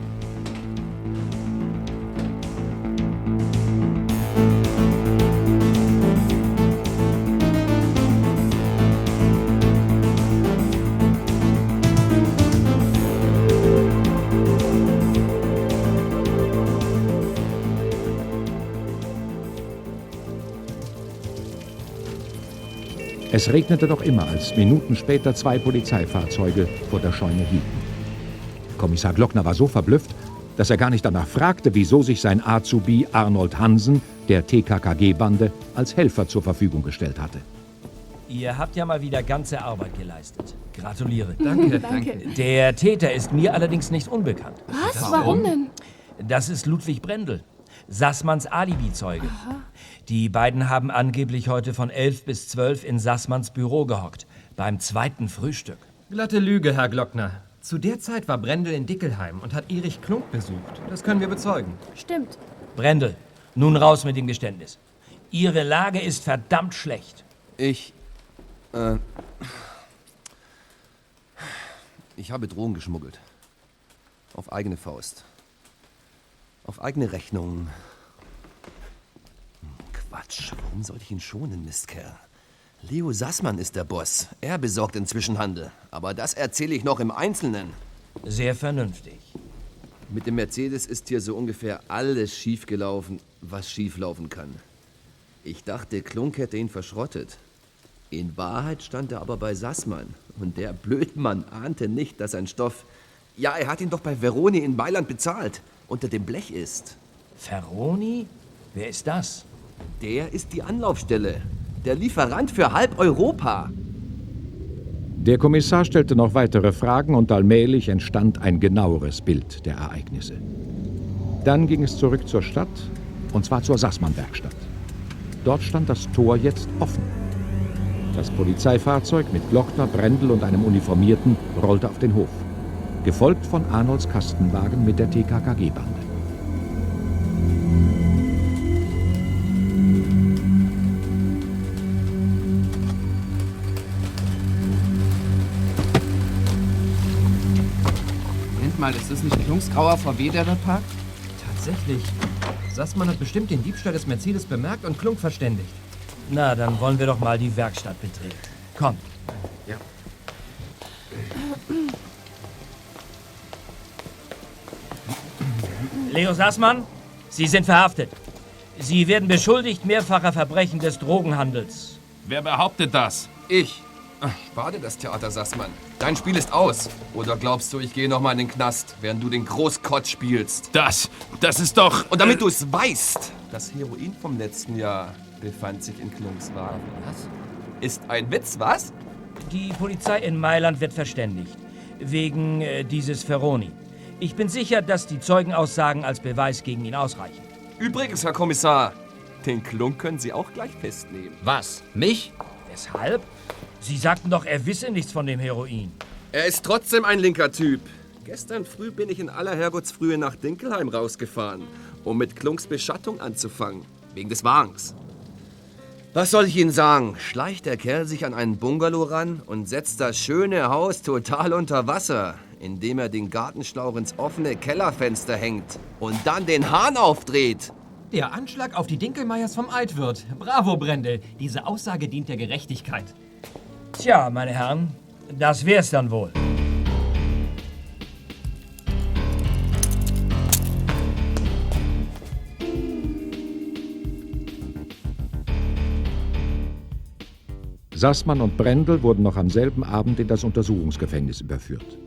Es regnete noch immer, als Minuten später zwei Polizeifahrzeuge vor der Scheune hielten. Kommissar Glockner war so verblüfft, dass er gar nicht danach fragte, wieso sich sein Azubi Arnold Hansen der TKKG-Bande als Helfer zur Verfügung gestellt hatte. Ihr habt ja mal wieder ganze Arbeit geleistet. Gratuliere. Danke, danke. Der Täter ist mir allerdings nicht unbekannt. Was? Warum denn? Das ist Ludwig Brendel, Sassmanns Alibi-Zeuge. Die beiden haben angeblich heute von 11 bis 12 in Sassmanns Büro gehockt, beim zweiten Frühstück. Glatte Lüge, Herr Glockner. Zu der Zeit war Brendel in Dickelheim und hat Erich Klunk besucht. Das können wir bezeugen. Stimmt. Brendel, nun raus mit dem Geständnis. Ihre Lage ist verdammt schlecht. Ich. Äh. Ich habe Drogen geschmuggelt. Auf eigene Faust. Auf eigene Rechnung. Hm, Quatsch, warum sollte ich ihn schonen, Mistkerl? Leo Sassmann ist der Boss. Er besorgt inzwischen Handel. Aber das erzähle ich noch im Einzelnen. Sehr vernünftig. Mit dem Mercedes ist hier so ungefähr alles schiefgelaufen, was schieflaufen kann. Ich dachte, Klunk hätte ihn verschrottet. In Wahrheit stand er aber bei Sassmann. Und der Blödmann ahnte nicht, dass ein Stoff. Ja, er hat ihn doch bei Veroni in Mailand bezahlt. Unter dem Blech ist. Ferroni? Wer ist das? Der ist die Anlaufstelle. Der Lieferant für halb Europa. Der Kommissar stellte noch weitere Fragen und allmählich entstand ein genaueres Bild der Ereignisse. Dann ging es zurück zur Stadt, und zwar zur Sassmann-Werkstatt. Dort stand das Tor jetzt offen. Das Polizeifahrzeug mit Glockner, Brendel und einem Uniformierten rollte auf den Hof, gefolgt von Arnolds Kastenwagen mit der TKKG-Bande. Moment mal, ist das nicht Klunks grauer VW, der dort parkt? Tatsächlich. Sassmann hat bestimmt den Diebstahl des Mercedes bemerkt und Klunk verständigt. Na, dann wollen wir doch mal die Werkstatt betreten. Komm. Ja. Leo Sassmann, Sie sind verhaftet. Sie werden beschuldigt mehrfacher Verbrechen des Drogenhandels. Wer behauptet das? Ich. Dir das Theater, Sassmann. Dein Spiel ist aus. Oder glaubst du, ich gehe noch mal in den Knast, während du den Großkott spielst? Das, das ist doch... Und damit du es weißt, das Heroin vom letzten Jahr befand sich in Klunks Wagen. Was? Ist ein Witz, was? Die Polizei in Mailand wird verständigt. Wegen äh, dieses Ferroni. Ich bin sicher, dass die Zeugenaussagen als Beweis gegen ihn ausreichen. Übrigens, Herr Kommissar, den Klunk können Sie auch gleich festnehmen. Was? Mich? Weshalb? Sie sagten doch, er wisse nichts von dem Heroin. Er ist trotzdem ein linker Typ. Gestern früh bin ich in aller Herrgottsfrühe nach Dinkelheim rausgefahren, um mit Klunks Beschattung anzufangen. Wegen des Wagens. Was soll ich Ihnen sagen? Schleicht der Kerl sich an einen Bungalow ran und setzt das schöne Haus total unter Wasser, indem er den Gartenschlauch ins offene Kellerfenster hängt und dann den Hahn aufdreht. Der Anschlag auf die Dinkelmeiers vom Altwirt. Bravo, Brendel. Diese Aussage dient der Gerechtigkeit. Tja, meine Herren, das wär's dann wohl. Sassmann und Brendel wurden noch am selben Abend in das Untersuchungsgefängnis überführt.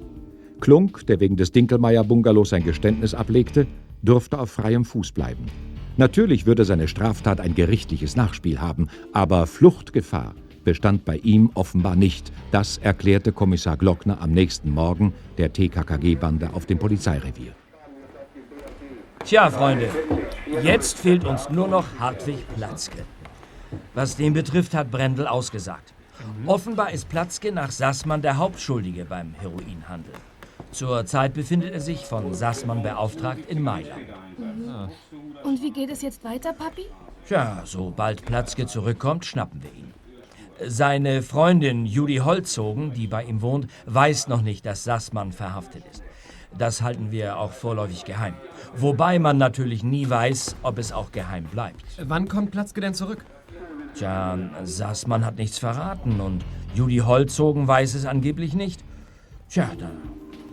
Klunk, der wegen des Dinkelmeier-Bungalows sein Geständnis ablegte, durfte auf freiem Fuß bleiben. Natürlich würde seine Straftat ein gerichtliches Nachspiel haben, aber Fluchtgefahr bestand bei ihm offenbar nicht. Das erklärte Kommissar Glockner am nächsten Morgen der TKKG-Bande auf dem Polizeirevier. Tja, Freunde, jetzt fehlt uns nur noch Hartwig Platzke. Was den betrifft, hat Brendel ausgesagt. Offenbar ist Platzke nach Sassmann der Hauptschuldige beim Heroinhandel. Zurzeit befindet er sich von Sassmann beauftragt in Mailand. Und wie geht es jetzt weiter, Papi? Tja, sobald Platzke zurückkommt, schnappen wir ihn. Seine Freundin Judy Holzogen, die bei ihm wohnt, weiß noch nicht, dass Sassmann verhaftet ist. Das halten wir auch vorläufig geheim. Wobei man natürlich nie weiß, ob es auch geheim bleibt. Wann kommt Platzke denn zurück? Tja, Sassmann hat nichts verraten und Judy Holzogen weiß es angeblich nicht. Tja, da,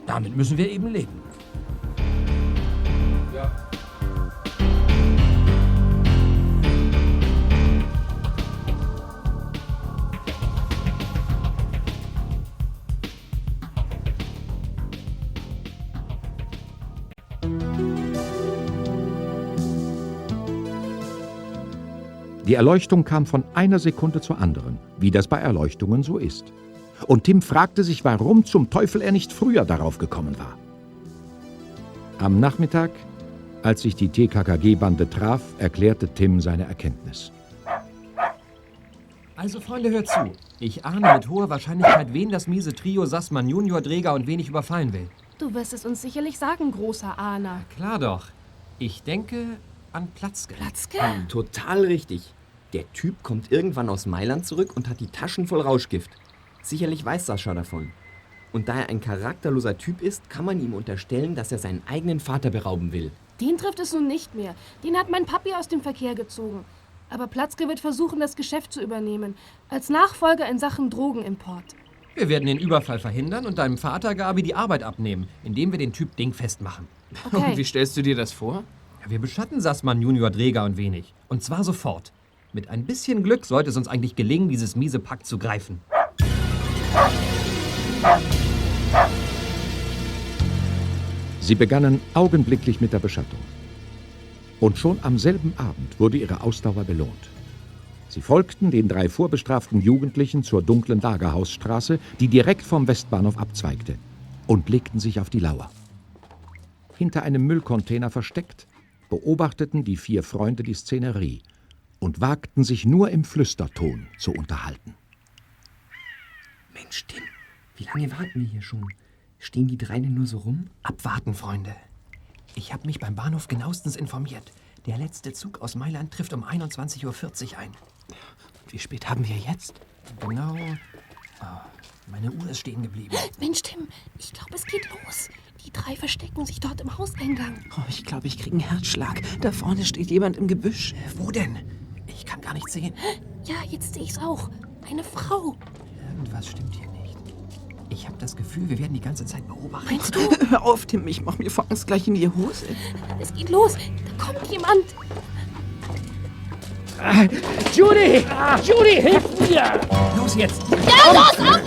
damit müssen wir eben leben. Die Erleuchtung kam von einer Sekunde zur anderen, wie das bei Erleuchtungen so ist. Und Tim fragte sich, warum zum Teufel er nicht früher darauf gekommen war. Am Nachmittag, als sich die TKKG-Bande traf, erklärte Tim seine Erkenntnis. Also, Freunde, hört zu. Ich ahne mit hoher Wahrscheinlichkeit, wen das miese Trio Sassmann Junior, Dräger und wen ich überfallen will. Du wirst es uns sicherlich sagen, großer Ahner. Klar doch. Ich denke an Platzke. Platzke? Hm, total richtig. Der Typ kommt irgendwann aus Mailand zurück und hat die Taschen voll Rauschgift. Sicherlich weiß Sascha davon. Und da er ein charakterloser Typ ist, kann man ihm unterstellen, dass er seinen eigenen Vater berauben will. Den trifft es nun nicht mehr. Den hat mein Papi aus dem Verkehr gezogen. Aber Platzke wird versuchen, das Geschäft zu übernehmen. Als Nachfolger in Sachen Drogenimport. Wir werden den Überfall verhindern und deinem Vater Gabi die Arbeit abnehmen, indem wir den Typ dingfest machen. Okay. Und wie stellst du dir das vor? Ja, wir beschatten Sassmann Junior Dräger und wenig. Und zwar sofort. Mit ein bisschen Glück sollte es uns eigentlich gelingen, dieses miese Pack zu greifen. Sie begannen augenblicklich mit der Beschattung. Und schon am selben Abend wurde ihre Ausdauer belohnt. Sie folgten den drei vorbestraften Jugendlichen zur dunklen Lagerhausstraße, die direkt vom Westbahnhof abzweigte, und legten sich auf die Lauer. Hinter einem Müllcontainer versteckt, beobachteten die vier Freunde die Szenerie und wagten sich nur im Flüsterton zu unterhalten. Mensch, Tim, wie lange warten wir hier schon? Stehen die drei denn nur so rum? Abwarten, Freunde. Ich habe mich beim Bahnhof genauestens informiert. Der letzte Zug aus Mailand trifft um 21.40 Uhr ein. Wie spät haben wir jetzt? Genau. Ah, meine Uhr ist stehen geblieben. Mensch, Tim, ich glaube, es geht los. Die drei verstecken sich dort im Hauseingang. Oh, ich glaube, ich kriege einen Herzschlag. Da vorne steht jemand im Gebüsch. Wo denn? Ich kann gar nichts sehen. Ja, jetzt sehe ich's auch. Eine Frau. Irgendwas stimmt hier nicht. Ich habe das Gefühl, wir werden die ganze Zeit beobachtet. Meinst du? Hör auf, Tim, ich mach mir vor Angst gleich in die Hose. Es geht los. Da kommt jemand. Ah, Judy! Judy, hilf mir! Los jetzt! Ja, los, auf!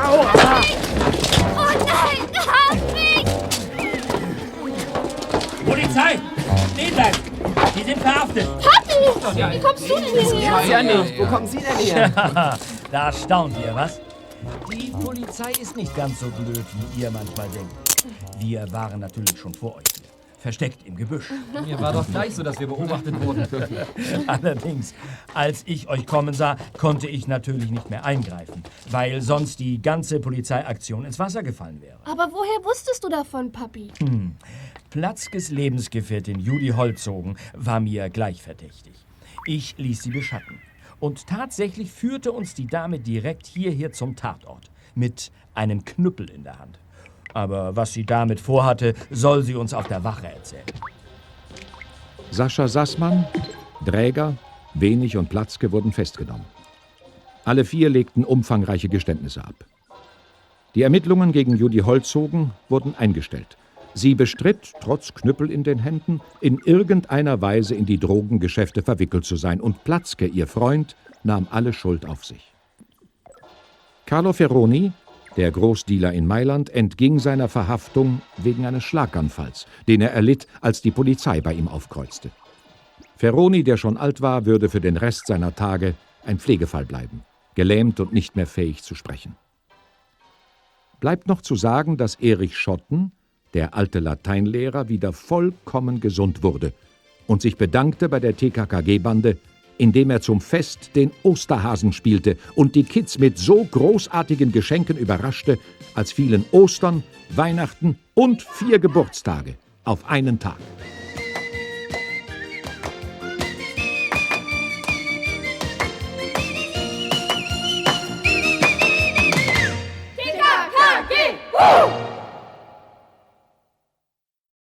Aua! Oh nein, halt mich! Polizei! Stehen bleiben! Sie sind verhaftet! Papi! Wie kommst du denn hierher? Ja nicht. Wo kommen Sie denn her? da staunt ihr, was? Die Polizei ist nicht ganz so blöd, wie ihr manchmal denkt. Wir waren natürlich schon vor euch hier. Versteckt im Gebüsch. Mir war doch gleich so, dass wir beobachtet wurden. Allerdings, als ich euch kommen sah, konnte ich natürlich nicht mehr eingreifen, weil sonst die ganze Polizeiaktion ins Wasser gefallen wäre. Aber woher wusstest du davon, Papi? Hm. Platzkes Lebensgefährtin Judy Holzogen war mir gleich verdächtig. Ich ließ sie beschatten. Und tatsächlich führte uns die Dame direkt hierher zum Tatort. Mit einem Knüppel in der Hand. Aber was sie damit vorhatte, soll sie uns auf der Wache erzählen. Sascha Sassmann, Dräger, Wenig und Platzke wurden festgenommen. Alle vier legten umfangreiche Geständnisse ab. Die Ermittlungen gegen Judy Holzogen wurden eingestellt. Sie bestritt, trotz Knüppel in den Händen, in irgendeiner Weise in die Drogengeschäfte verwickelt zu sein und Platzke, ihr Freund, nahm alle Schuld auf sich. Carlo Ferroni, der Großdealer in Mailand, entging seiner Verhaftung wegen eines Schlaganfalls, den er erlitt, als die Polizei bei ihm aufkreuzte. Ferroni, der schon alt war, würde für den Rest seiner Tage ein Pflegefall bleiben, gelähmt und nicht mehr fähig zu sprechen. Bleibt noch zu sagen, dass Erich Schotten, der alte Lateinlehrer, wieder vollkommen gesund wurde und sich bedankte bei der TKKG-Bande, indem er zum Fest den Osterhasen spielte und die Kids mit so großartigen Geschenken überraschte, als fielen Ostern, Weihnachten und vier Geburtstage auf einen Tag.